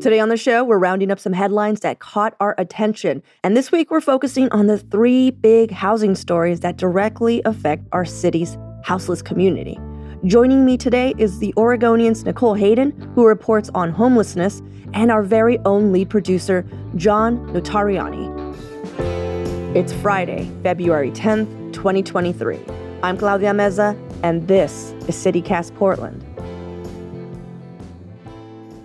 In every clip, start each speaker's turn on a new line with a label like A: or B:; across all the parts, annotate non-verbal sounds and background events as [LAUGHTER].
A: Today on the show, we're rounding up some headlines that caught our attention. And this week, we're focusing on the three big housing stories that directly affect our city's houseless community. Joining me today is the Oregonian's Nicole Hayden, who reports on homelessness, and our very own lead producer, John Notarianni. It's Friday, February 10th, 2023. I'm Claudia Meza, and this is CityCast Portland.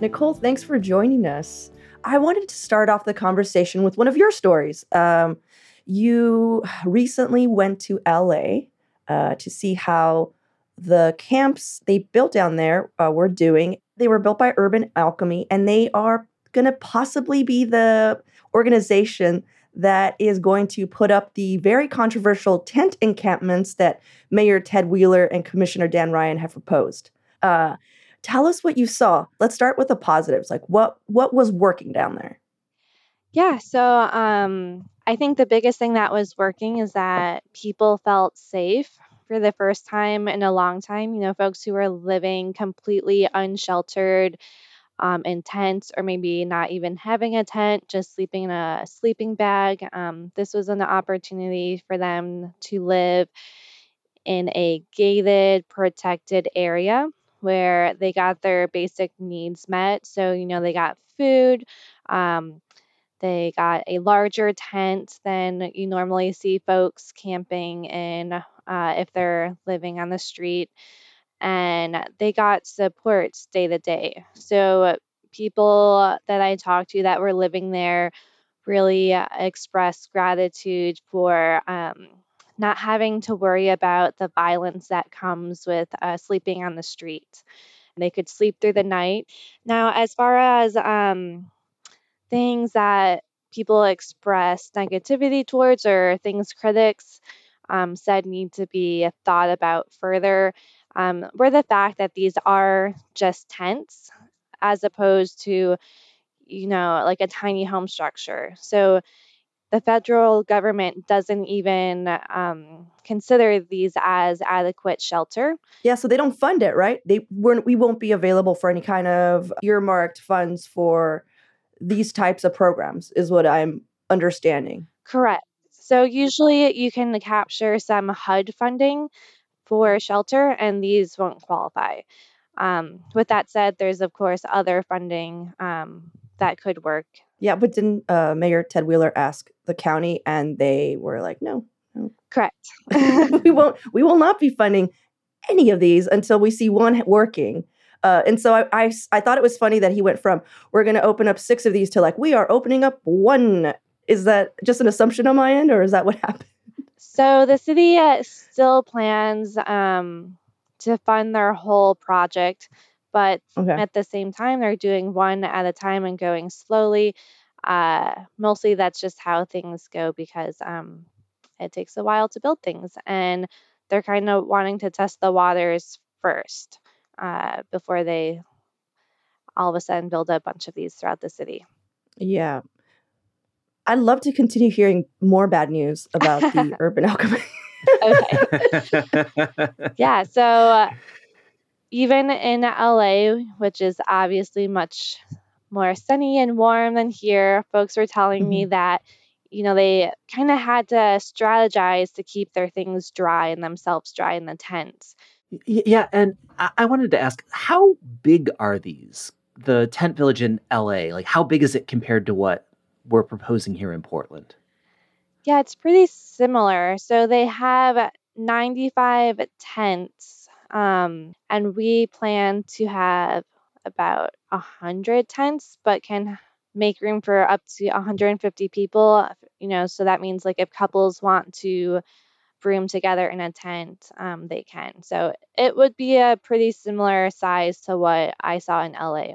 A: Nicole, thanks for joining us. I wanted to start off the conversation with one of your stories. Um, you recently went to LA uh, to see how the camps they built down there uh, were doing. They were built by Urban Alchemy, and they are going to possibly be the organization that is going to put up the very controversial tent encampments that Mayor Ted Wheeler and Commissioner Dan Ryan have proposed. Uh, tell us what you saw. Let's start with the positives. Like what what was working down there?
B: Yeah, so um, I think the biggest thing that was working is that people felt safe for the first time in a long time. You know, folks who were living completely unsheltered um, in tents, or maybe not even having a tent, just sleeping in a sleeping bag. Um, this was an opportunity for them to live in a gated, protected area where they got their basic needs met. So, you know, they got food, um, they got a larger tent than you normally see folks camping in uh, if they're living on the street. And they got supports day to day. So, people that I talked to that were living there really expressed gratitude for um, not having to worry about the violence that comes with uh, sleeping on the street. They could sleep through the night. Now, as far as um, things that people express negativity towards or things critics um, said need to be thought about further um, were the fact that these are just tents as opposed to, you know, like a tiny home structure. So the federal government doesn't even um, consider these as adequate shelter.
A: Yeah, so they don't fund it, right? They weren't. We won't be available for any kind of earmarked funds for these types of programs, is what I'm understanding.
B: Correct. So usually you can capture some HUD funding for shelter, and these won't qualify. Um, with that said, there's of course other funding um, that could work
A: yeah, but didn't uh, Mayor Ted Wheeler ask the county, and they were like, "No, no.
B: correct. [LAUGHS]
A: we won't. We will not be funding any of these until we see one working." Uh, and so I, I, I thought it was funny that he went from we're going to open up six of these to like we are opening up one. Is that just an assumption on my end, or is that what [LAUGHS] happened?
B: So the city uh, still plans um, to fund their whole project but okay. at the same time they're doing one at a time and going slowly uh, mostly that's just how things go because um, it takes a while to build things and they're kind of wanting to test the waters first uh, before they all of a sudden build a bunch of these throughout the city.
A: Yeah. I'd love to continue hearing more bad news about the [LAUGHS] urban [LAUGHS] alchemy.
B: Okay. [LAUGHS] Yeah so uh, even in LA, which is obviously much more sunny and warm than here, folks were telling mm-hmm. me that, you know, they kind of had to strategize to keep their things dry and themselves dry in the tents.
C: Yeah. And I wanted to ask, how big are these? The tent village in LA, like how big is it compared to what we're proposing here in Portland?
B: Yeah, it's pretty similar. So they have 95 tents Um, and we plan to have about 100 tents, but can make room for up to 150 people. You know, so that means like if couples want to room together in a tent, um, they can. So it would be a pretty similar size to what I saw in LA.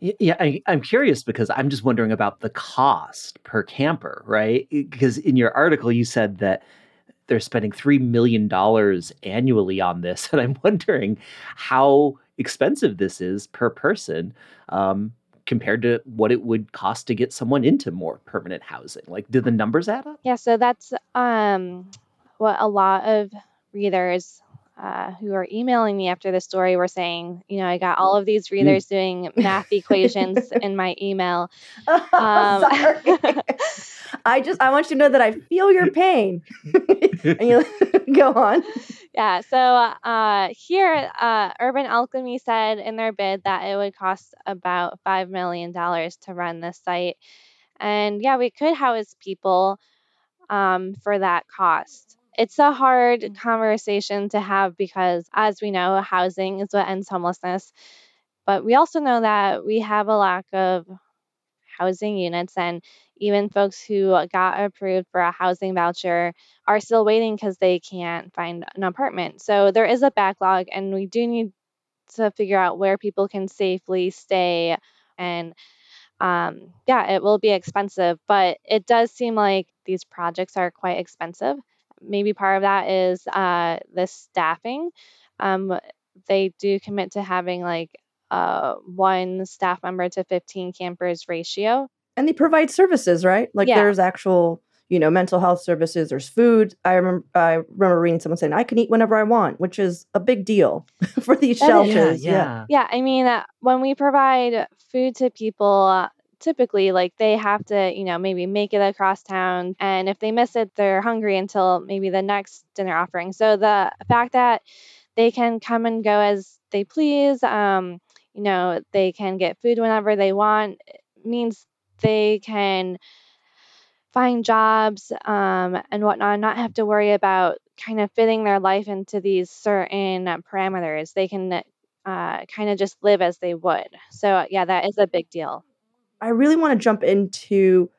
C: Yeah, I, am curious because I'm just wondering about the cost per camper, right? Because in your article, you said that they're spending $3 million annually on this. [LAUGHS] And I'm wondering how expensive this is per person um, compared to what it would cost to get someone into more permanent housing. Like, do the numbers add up?
B: Yeah, so that's um, what a lot of readers uh, who are emailing me after the story were saying, you know, I got all of these mm. readers doing math equations [LAUGHS] in my email. [LAUGHS]
A: Um, [LAUGHS] I just I want you to know that I feel your pain. and you go on.
B: Yeah. So uh, here, uh, Urban Alchemy said in their bid that it would cost about five million dollars to run this site, and yeah, we could house people um, for that cost. It's a hard mm. conversation to have because, as we know, housing is what ends homelessness. But we also know that we have a lack of housing units, and even folks who got approved for a housing voucher are still waiting because they can't find an apartment. So there is a backlog, and we do need to figure out where people can safely stay. And um, yeah, it will be expensive, but it does seem like these projects are quite expensive maybe part of that is uh, the staffing. Um, they do commit to having like uh, one staff member to 15 campers ratio.
A: And they provide services, right? Like yeah. there's actual, you know, mental health services. There's food. I remember, I remember reading someone saying, "I can eat whenever I want," which is a big deal [LAUGHS] for these that shelters.
B: Yeah, yeah, yeah. I mean, uh, when we provide food to people, typically like they have to you know maybe make it across town and if they miss it they're hungry until maybe the next dinner offering. So the fact that they can come and go as they please um, you know they can get food whenever they want means they can find jobs um, and whatnot not have to worry about kind of fitting their life into these certain parameters. They can uh, kind of just live as they would. So yeah that is a big deal
A: I really want to jump into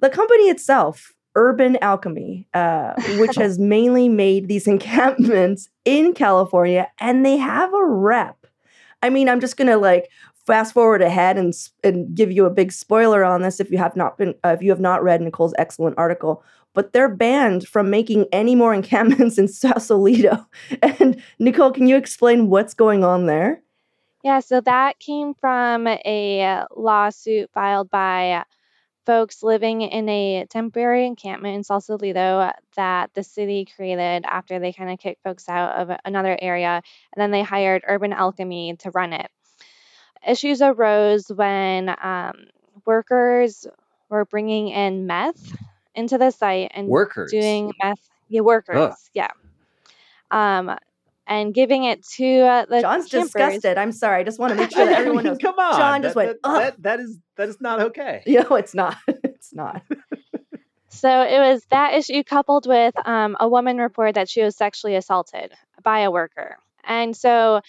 A: the company itself, Urban Alchemy, uh, which [LAUGHS] has mainly made these [LAUGHS] encampments in California, and they have a rep. I mean, I'm just gonna like fast forward ahead and and give you a big spoiler on this if you have not been uh, if you have not read Nicole's excellent article. But they're banned from making any more [LAUGHS] encampments in Sausalito. And Nicole, can you explain what's going on there?
B: Yeah, so that came from a lawsuit filed by folks living in a temporary encampment in Sausalito that the city created after they kind of kicked folks out of another area, and then they hired Urban Alchemy to run it. Issues arose when um, workers were bringing in meth into the site and
C: workers
B: doing meth. Yeah, workers. Ugh. Yeah. Um, and giving it to uh, the
A: John's
B: campers.
A: disgusted. I'm sorry. I just want to make [LAUGHS] sure that everyone knows.
C: Come on,
A: John just
C: that, went. That, that, that is that is not okay. [LAUGHS]
A: No, it's not. [LAUGHS] it's not.
B: so it was that issue coupled with um, a woman report that she was sexually assaulted by a worker, and so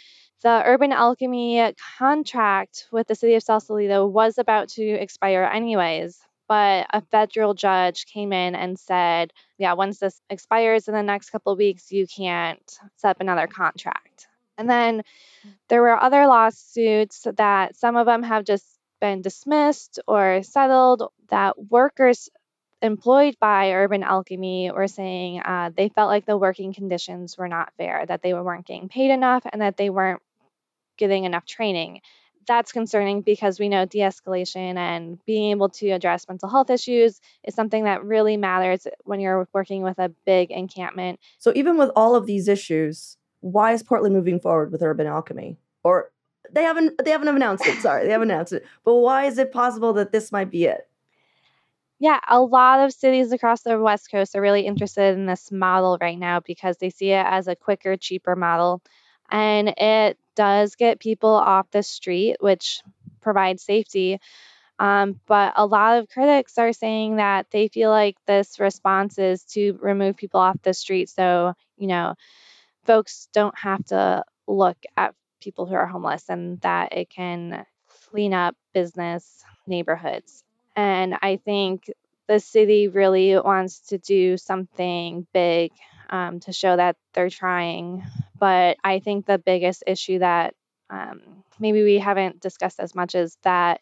B: the Urban Alchemy contract with the city of Sausalito was about to expire anyways but a federal judge came in and said, yeah, once this expires in the next couple of weeks, you can't set up another contract. And then there were other lawsuits that some of them have just been dismissed or settled that workers employed by Urban Alchemy were saying uh, they felt like the working conditions were not fair, that they weren't getting paid enough, and that they weren't getting enough training that's concerning because we know de escalation and being able to address mental health issues is something that really matters when you're working with a big encampment.
A: So, even with all of these issues, why is Portland moving forward with Urban Alchemy? Or they haven't they haven't announced it. Sorry, they haven't announced it. But why is it possible that this might be it?
B: Yeah, a lot of cities across the West Coast are really interested in this model right now because they see it as a quicker, cheaper model. And it does get people off the street, which provides safety. Um, but a lot of critics are saying that they feel like this response is to remove people off the street. So, you know, folks don't have to look at people who are homeless and that it can clean up business neighborhoods. And I think the city really wants to do something big um, to show that they're trying. But I think the biggest issue that um, maybe we haven't discussed as much is that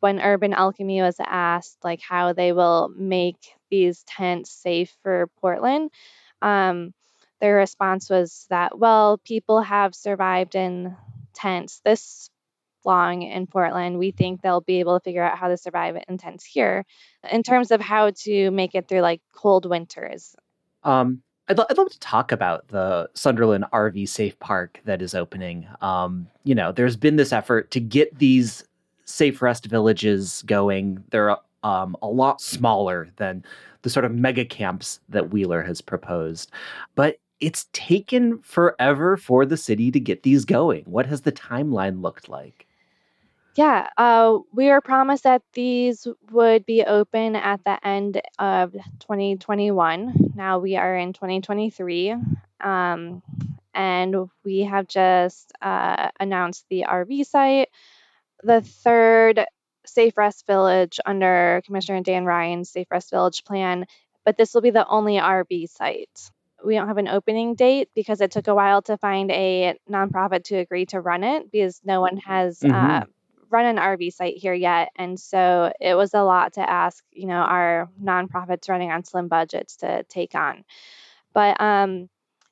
B: when Urban Alchemy was asked like how they will make these tents safe for Portland, um, their response was that well, people have survived in tents this long in Portland. We think they'll be able to figure out how to survive in tents here. In terms of how to make it through like cold winters.
C: Um, I'd, lo- I'd love to talk about the Sunderland RV Safe Park that is opening. Um, you know, there's been this effort to get these safe rest villages going. They're um, a lot smaller than the sort of mega camps that Wheeler has proposed. But it's taken forever for the city to get these going. What has the timeline looked like?
B: Yeah, uh, we were promised that these would be open at the end of 2021. Now we are in 2023. Um, and we have just uh, announced the RV site, the third Safe Rest Village under Commissioner Dan Ryan's Safe Rest Village plan, but this will be the only RV site. We don't have an opening date because it took a while to find a nonprofit to agree to run it because no one has mm-hmm. uh, run an RV site here yet. And so it was a lot to ask, you know, our nonprofits running on slim budgets to take on. But um,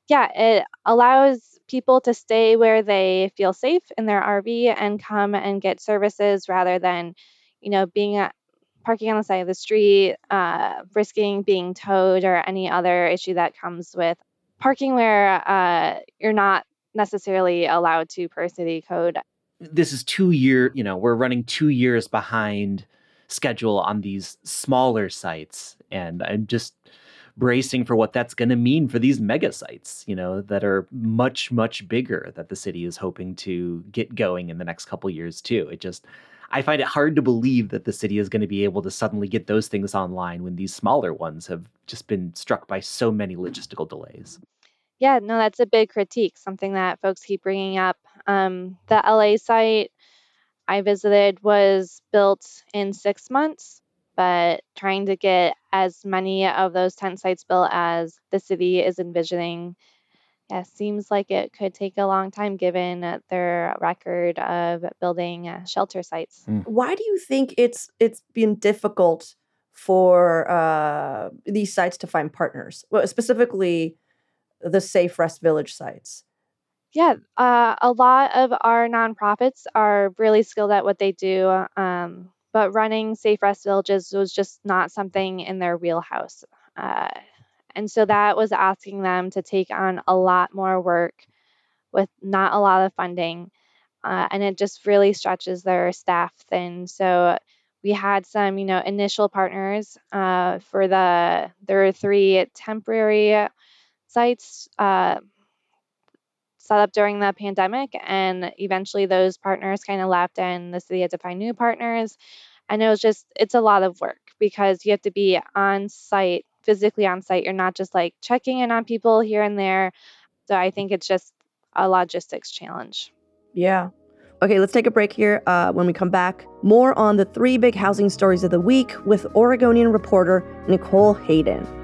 B: yeah, it allows people to stay where they feel safe in their RV and come and get services rather than, you know, being at, parking on the side of the street, uh, risking being towed or any other issue that comes with parking where uh, you're not necessarily allowed to per city code
C: this is two year you know we're running two years behind schedule on these smaller sites and i'm just bracing for what that's going to mean for these mega sites you know that are much much bigger that the city is hoping to get going in the next couple years too. It just i find it hard to believe that the city is going to be able to suddenly get those things online when these smaller ones have just been struck by so many logistical delays
B: yeah, no, that's a big critique, something that folks keep bringing up. Um, the LA site I visited was built in six months, but trying to get as many of those tent sites built as the city is envisioning, yeah, seems like it could take a long time given their record of building uh, shelter sites.
A: Mm. Why do you think it's it's been difficult for uh, these sites to find partners? Well, specifically the Safe Rest Village sites?
B: Yeah, uh, a lot of our nonprofits are really skilled at what they do, um, but running Safe Rest Villages was just not something in their wheelhouse. Uh, and so that was asking them to take on a lot more work with not a lot of funding. Uh, and it just really stretches their staff thin. So we had some, you know, initial partners uh, for the there were three temporary sites uh, set up during the pandemic, and eventually those partners kind of left, and the city had to find new partners. And it was just, it's a lot of work because you have to be on site, physically on site. You're not just like checking in on people here and there. So I think it's just a logistics challenge.
A: Yeah. Okay, let's take a break here. Uh, when we come back, more on the three big housing stories of the week with Oregonian reporter Nicole Hayden.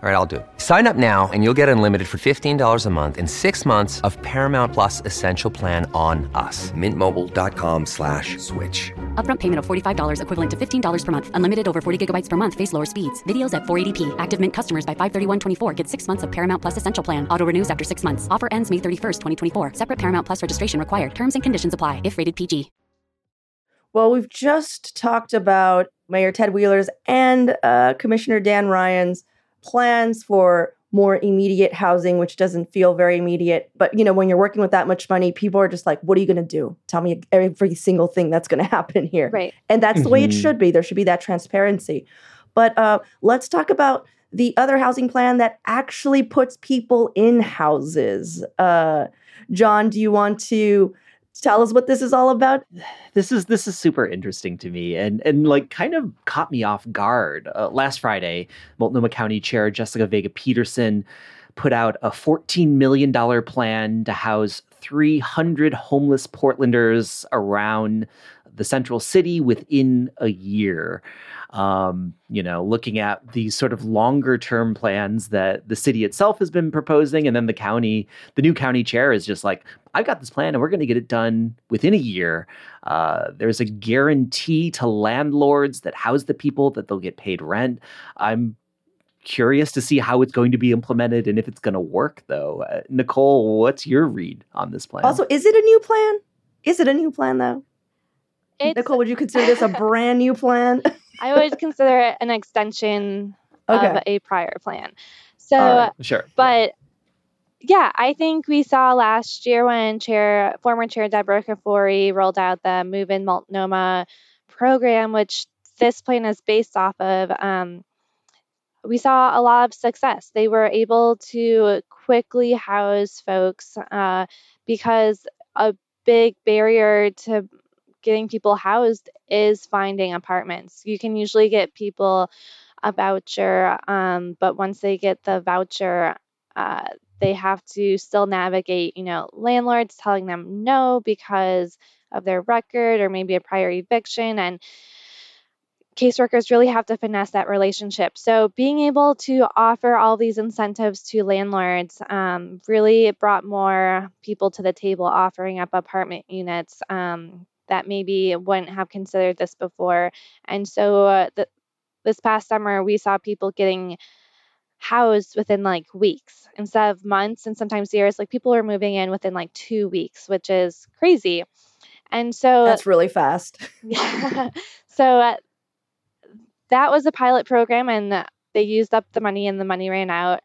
D: All right, I'll do it. Sign up now and you'll get unlimited for $15 a month in six months of Paramount Plus Essential Plan on us. Mintmobile.com slash switch.
E: Upfront payment of $45 equivalent to $15 per month. Unlimited over 40 gigabytes per month. Face lower speeds. Videos at 480p. Active Mint customers by 531.24 get six months of Paramount Plus Essential Plan. Auto renews after six months. Offer ends May 31st, 2024. Separate Paramount Plus registration required. Terms and conditions apply if rated PG.
A: Well, we've just talked about Mayor Ted Wheeler's and uh, Commissioner Dan Ryan's plans for more immediate housing, which doesn't feel very immediate. But you know, when you're working with that much money, people are just like, "What are you going to do? Tell me every single thing that's going [LAUGHS] to happen here."
B: Right.
A: And that's the way it
C: Mhm.
A: should be. There should be that transparency. But uh, let's talk about the other housing plan that actually puts people in houses. Uh, John, do you want to tell us what this is all about?
C: this is this is super interesting to me and and like kind of caught me off guard uh, last friday multnomah county chair jessica vega pederson put out a $14 million plan to house 300 homeless portlanders around the central city within a year um, you know looking at these sort of longer term plans that the city itself has been proposing and then the county the new county chair is just like I've got this plan and we're going to get it done within a year uh, there's a guarantee to landlords that house the people that they'll get paid rent i'm curious to see how it's going to be implemented and if it's going to work though uh, nicole what's your read on this plan
A: Also, is it a new plan? Is it a new plan though?
B: It's,
A: Nicole, would you consider this a brand new plan? [LAUGHS]
B: I would consider it an extension of a prior plan. So,
A: All right.
C: sure
B: but yeah, I think we saw last year when Chair, former Chair Deborah Kafoury rolled out the Move in Multnomah program, which this plan is based off of. Um, we saw a lot of success. They were able to quickly house folks uh, because a big barrier to getting people housed is finding apartments. You can usually get people a voucher, um, but once they get the voucher, uh, they have to still navigate, you know, landlords telling them no because of their record or maybe a prior eviction. And caseworkers really have to finesse that relationship. So being able to offer all these incentives to landlords um, really brought more people to the table offering up apartment units um, that maybe wouldn't have considered this before. And so uh, the, this past summer, we saw people getting housed within like weeks instead of months and sometimes years. Like people are moving in within like two weeks, which is crazy. And so
A: That's really fast. [LAUGHS]
B: yeah. so uh, that was a pilot program, and they used up the money, and the money ran out.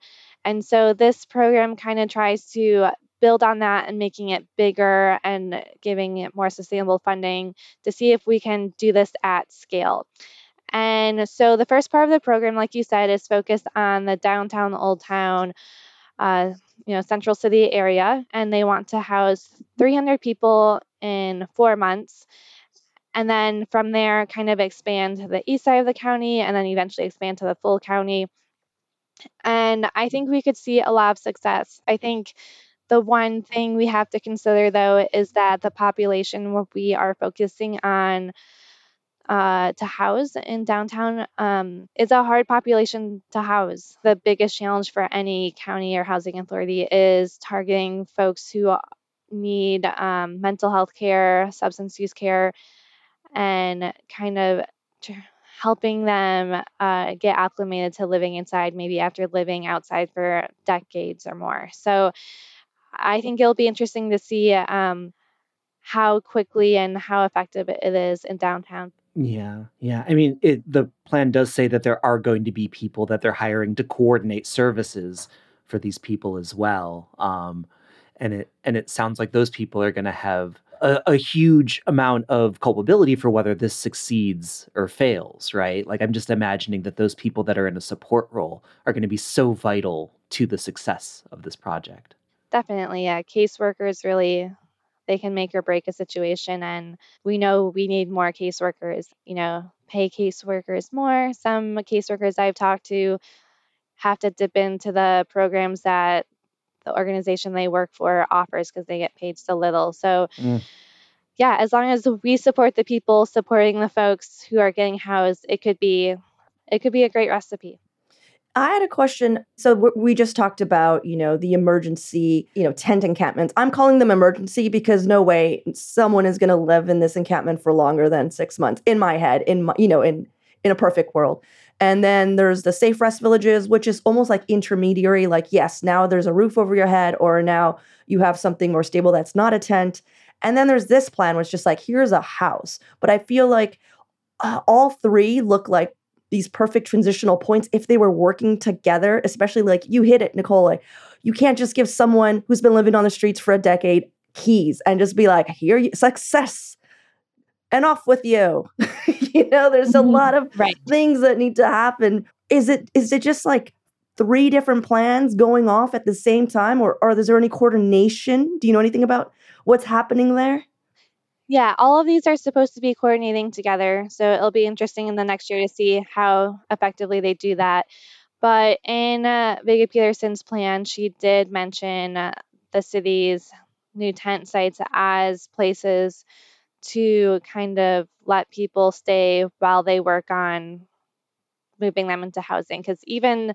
B: And so this program kind of tries to build on that and making it bigger and giving it more sustainable funding to see if we can do this at scale. And so the first part of the program, like you said, is focused on the downtown Old Town, uh, you know, Central City area, and they want to house 300 people in four months. And then from there kind of expand to the east side of the county and then eventually expand to the full county. And i think we could see a lot of success. I think the one thing we have to consider though is that the population where we are focusing on uh, to house in downtown um, is a hard population to house. The biggest challenge for any county or housing authority is targeting folks who need um, mental health care, substance use care, and kind of helping them uh, get acclimated to living inside, maybe after living outside for decades or more. So I think it'll be interesting to see um, how quickly and how effective it is in downtown.
C: Yeah, yeah. I mean, it, the plan does say that there are going to be people that they're hiring to coordinate services for these people as well. Um, and it and it sounds like those people are going to have a, a huge amount of culpability for whether this succeeds or fails, right? Like I'm just imagining that those people that are in a support role are going to be so vital to the success of this project.
B: Definitely, yeah. Caseworkers really they can make or break a situation and we know we need more caseworkers, you know, pay caseworkers more. Some caseworkers I've talked to have to dip into the programs that the organization they work for offers because they get paid so little. So
C: Mm.
B: yeah, as long as we support the people supporting the folks who are getting housed, it could be it could be a great recipe.
A: I had a question. So we just talked about, you know, the emergency, you know, tent encampments. I'm calling them emergency because no way someone is going to live in this encampment for longer than six months. In my head, in my, you know, in in a perfect world. And then there's the safe rest villages, which is almost like intermediary. Like, yes, now there's a roof over your head, or now you have something more stable that's not a tent. And then there's this plan, which is just like, here's a house. But I feel like uh, all three look like these perfect transitional points if they were working together, especially like you hit it, Nicole. you can't just give someone who's been living on the streets for a decade keys and just be like, here you success and off with you. [LAUGHS] you know, there's a mm-hmm. lot of right. things that need to happen. Is it is it just like three different plans going off at the same time or, or is there any coordination? Do you know anything about what's happening there?
B: Yeah, all of these are supposed to be coordinating together. So it'll be interesting in the next year to see how effectively they do that. But in uh, Vega Pederson's plan, she did mention uh, the city's new tent sites as places to kind of let people stay while they work on moving them into housing. Because even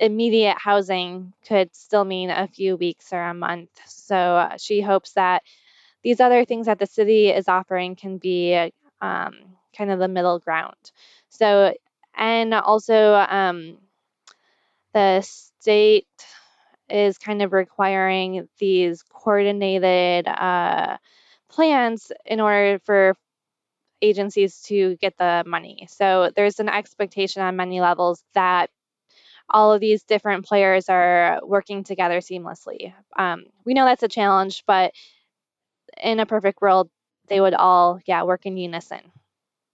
B: immediate housing could still mean a few weeks or a month. So uh, she hopes that these other things that the city is offering can be um, kind of the middle ground. So, and also um, the state is kind of requiring these coordinated uh, plans in order for agencies to get the money. So there's an expectation on many levels that all of these different players are working together seamlessly. Um, we know that's a challenge, but in a perfect world, they would all, yeah, work in unison.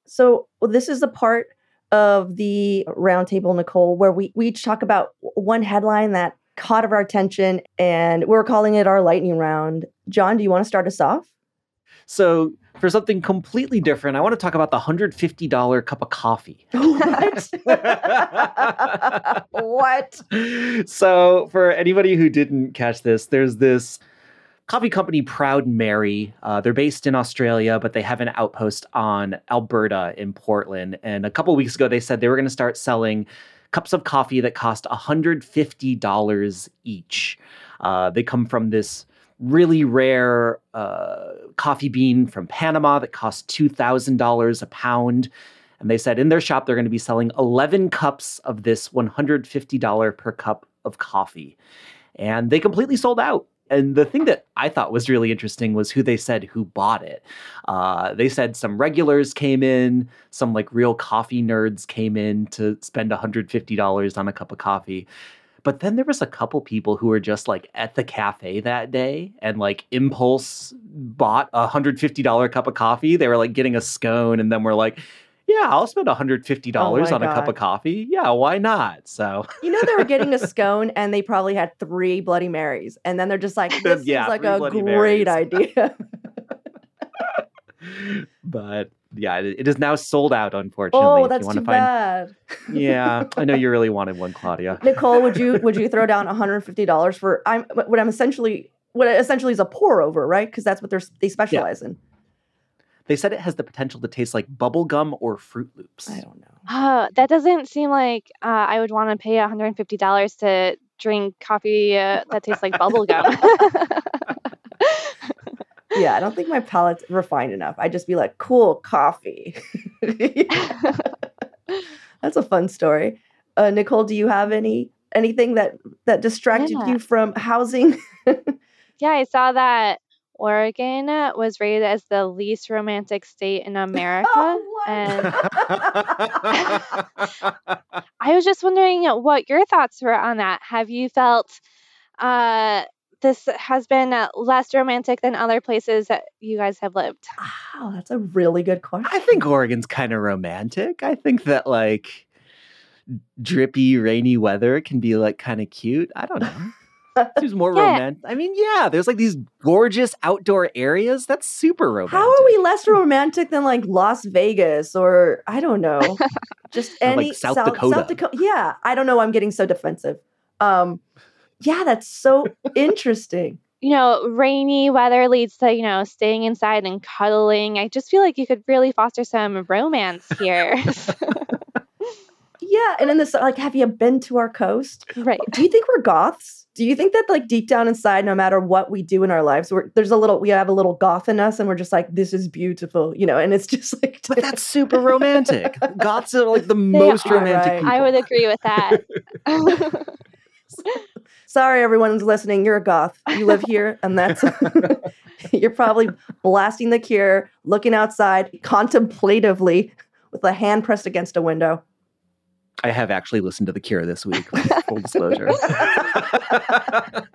A: So well, this is the part of the roundtable, Nicole, where we, we each talk about one headline that caught our attention and we're calling it our lightning round. John, do you want to start us off?
C: So, for something completely different, I want to talk about the $150 cup of coffee. [LAUGHS]
A: What? [LAUGHS] what?
C: So, for anybody who didn't catch this, there's this coffee company Proud Mary. Uh, they're based in Australia, but they have an outpost on Alberta in Portland. And a couple weeks ago, they said they were going to start selling cups of coffee that cost $150 each. Uh, they come from this really rare uh, coffee bean from Panama that costs $2,000 a pound. And they said in their shop, they're going to be selling 11 cups of this $150 per cup of coffee. And they completely sold out and the thing that I thought was really interesting was who they said who bought it. Uh, they said some regulars came in, some like real coffee nerds came in to spend $150 on a cup of coffee. But then there was a couple people who were just like at the cafe that day and like impulse bought a $150 cup of coffee. They were like getting a scone and then we're like, yeah, I'll spend $150 oh on God. a cup of coffee. Yeah, why not? So,
A: you know, they were getting a [LAUGHS] scone and they probably had three Bloody Marys. And then they're just like, [LAUGHS] this yeah, is like a Bloody great Marys. idea. [LAUGHS]
C: but yeah, it is now sold out, oh, unfortunately.
A: Oh, that's too find... bad.
C: yeah, I know you really wanted one, Claudia.
A: Nicole, would you would you throw down $150 for I'm what I'm essentially what essentially is a pour over, right? Because that's what they're they specialize yeah. in.
C: They said it has the potential to taste like bubble gum or Fruit Loops.
A: I don't know.
B: Uh, that doesn't seem like uh, I would want to pay $150 to drink coffee uh, that tastes like bubble gum. [LAUGHS]
A: yeah, I don't think my palate's refined enough. I'd just be like, cool coffee. [LAUGHS] That's a fun story. Uh, Nicole, do you have any anything that that distracted yeah. you from housing? [LAUGHS]
B: yeah, I saw that Oregon was rated as the least romantic state in [LAUGHS] America. Oh, and [LAUGHS] I was just wondering what your thoughts were on that. Have you felt uh, this has been less romantic than other places that you guys have lived?
A: Wow, that's a really good question.
C: I think Oregon's kind of romantic. I think that like drippy, rainy weather can be like kind of cute. I don't know. [LAUGHS] Seems more yeah. romantic. I mean, yeah, there's like these gorgeous outdoor areas. That's super romantic.
A: How are we less romantic than like Las Vegas or I don't know, [LAUGHS] just any
C: like South, South, Dakota. South Dakota.
A: Yeah, I don't know. I'm getting so defensive. Um, yeah, that's so interesting.
B: You know, rainy weather leads to you know staying inside and cuddling. I just feel like you could really foster some romance here. [LAUGHS]
A: yeah. And in this, like, have you been to our coast?
B: Right.
A: Do you think we're goths? Do you think that, like, deep down inside, no matter what we do in our lives, we're, there's a little, we have a little goth in us, and we're just like, this is beautiful, you know? And it's just [LAUGHS] like,
C: But that's super romantic. [LAUGHS] Goths are like the
B: They
C: most
A: are,
C: romantic
A: right.
C: people.
B: I would agree with that. [LAUGHS]
A: sorry, everyone who's listening, you're a goth. You live here, and that's, you're probably blasting the cure, looking outside contemplatively with a hand pressed against a window.
C: I have actually listened to The Cure this week. [LAUGHS] Full disclosure. [LAUGHS]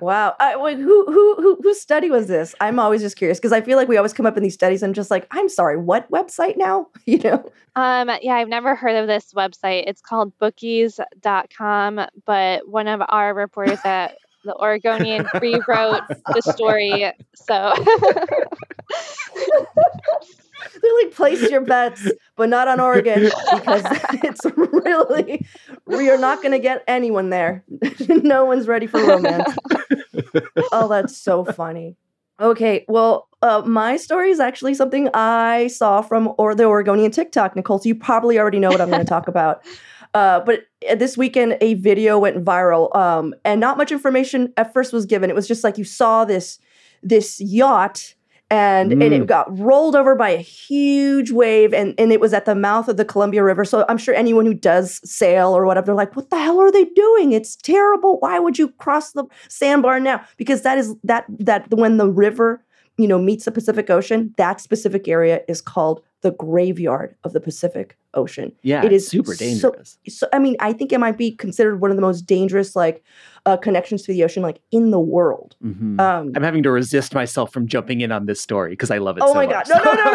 A: Wow. I, wait, who, who, who, whose study was this? I'm always just curious because I feel like we always come up in these studies and just like, I'm sorry, what website now? [LAUGHS] You know?
B: Um, yeah, I've never heard of this website. It's called bookies.com, but one of our reporters at the Oregonian rewrote the story. So
A: They're place your bets, but not on Oregon because [LAUGHS] it's really, we are not going to get anyone there. [LAUGHS] no one's ready for romance. oh, that's so funny. Okay, well, uh, my story is actually something I saw from or the Oregonian TikTok, Nicole. So you probably already know what I'm going [LAUGHS] to talk about. Uh, but this weekend, a video went viral, um, and not much information at first was given. It was just like you saw this this yacht, and and it
C: Mm.
A: got rolled over by a huge wave, and and it was at the mouth of the Columbia River. So I'm sure anyone who does sail or whatever, they're like, "What the hell are they doing? It's terrible. Why would you cross the sandbar now?" Because that is that that when the river you know meets the Pacific Ocean, that specific area is called the graveyard of the Pacific Ocean.
C: Yeah, it's super dangerous.
A: So I mean, I think it might be considered one of the most dangerous like uh, connections to the ocean like in the world.
C: Mhm.
A: Um,
C: I'm having to resist myself from jumping in on this story because I love it
A: oh
C: so
A: my
C: much.
A: god! No, no, no,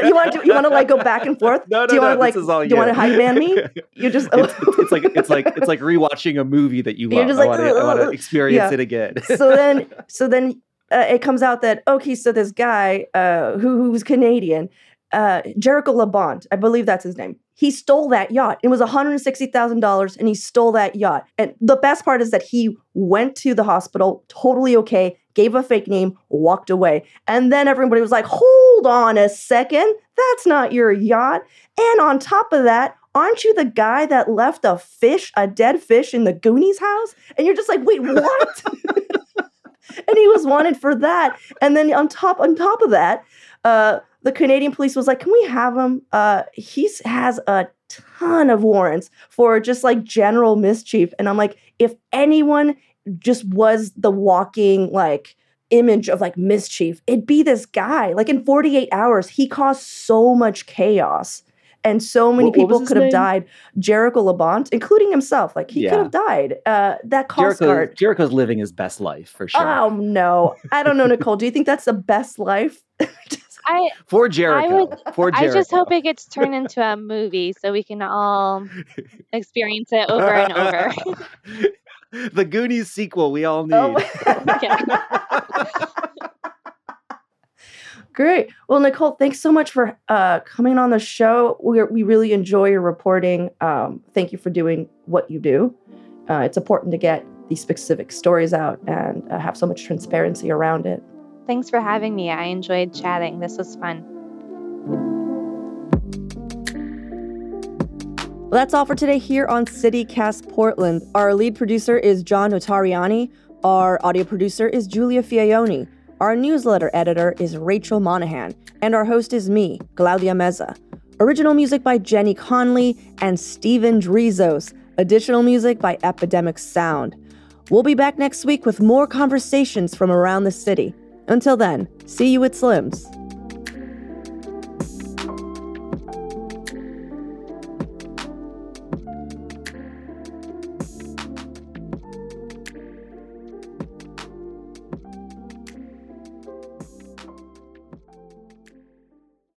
A: no! [LAUGHS] you want to you want to like go back and [LAUGHS] forth?
C: No, no,
A: do you
C: no,
A: want to like
C: this is all
A: do you want to
C: you.
A: hype man me? [LAUGHS] You just
C: it's, it's like it's like it's like rewatching a movie that you love.
A: You're just
C: I
A: like,
C: want to I want to experience
A: Yeah.
C: it again.
A: so then so then uh, it comes out that okay so this guy uh who who's canadian uh jericho labonte i believe that's his name he stole that yacht. It was $160000 and he stole that yacht. And the best part is that he went to the hospital totally okay gave a fake name walked away. And then everybody was like hold on a second that's not your yacht. And on top of that aren't you the guy that left a fish a dead fish in the goonies house? And you're just like wait [LAUGHS] what? [LAUGHS] And he was wanted for that. And then on top on top of that, uh, the Canadian police was like, "Can we have him? Uh, he has a ton of warrants for just like general mischief." And I'm like, if anyone just was the walking like image of like mischief, it'd be this guy. Like in 48 hours, he caused so much chaos. And so many
C: What- what
A: people could have died. Jericho Labonte, including himself, like he
C: Yeah.
A: could have died. Uh, that Coast
C: Jericho,
A: Guard,
C: Jericho's living his best life for sure.
A: Oh no, I don't know, Nicole. Do you think that's the best life? [LAUGHS]
B: I
C: for Jericho.
B: would-
C: for
B: I just hope it gets turned into a movie so we can all [LAUGHS] experience it over and over. [LAUGHS]
C: the Goonies sequel we all need.
A: Oh my- [LAUGHS] Great. Well, Nicole, thanks so much for uh, coming on the show. We we really enjoy your reporting. Um, thank you for doing what you do. Uh, it's important to get these specific stories out and uh, have so much transparency around it.
B: Thanks for having me. I enjoyed chatting. This was fun.
A: Well, that's all for today here on CityCast Portland. Our lead producer is John Notarianni. Our audio producer is Julia Fiaioni. Our newsletter editor is Rachel Monahan. And our host is me, Claudia Meza. Original music by Jenny Conley and Steven Drizos. Additional music by Epidemic Sound. We'll be back next week with more conversations from around the city. Until then, see you at Slim's.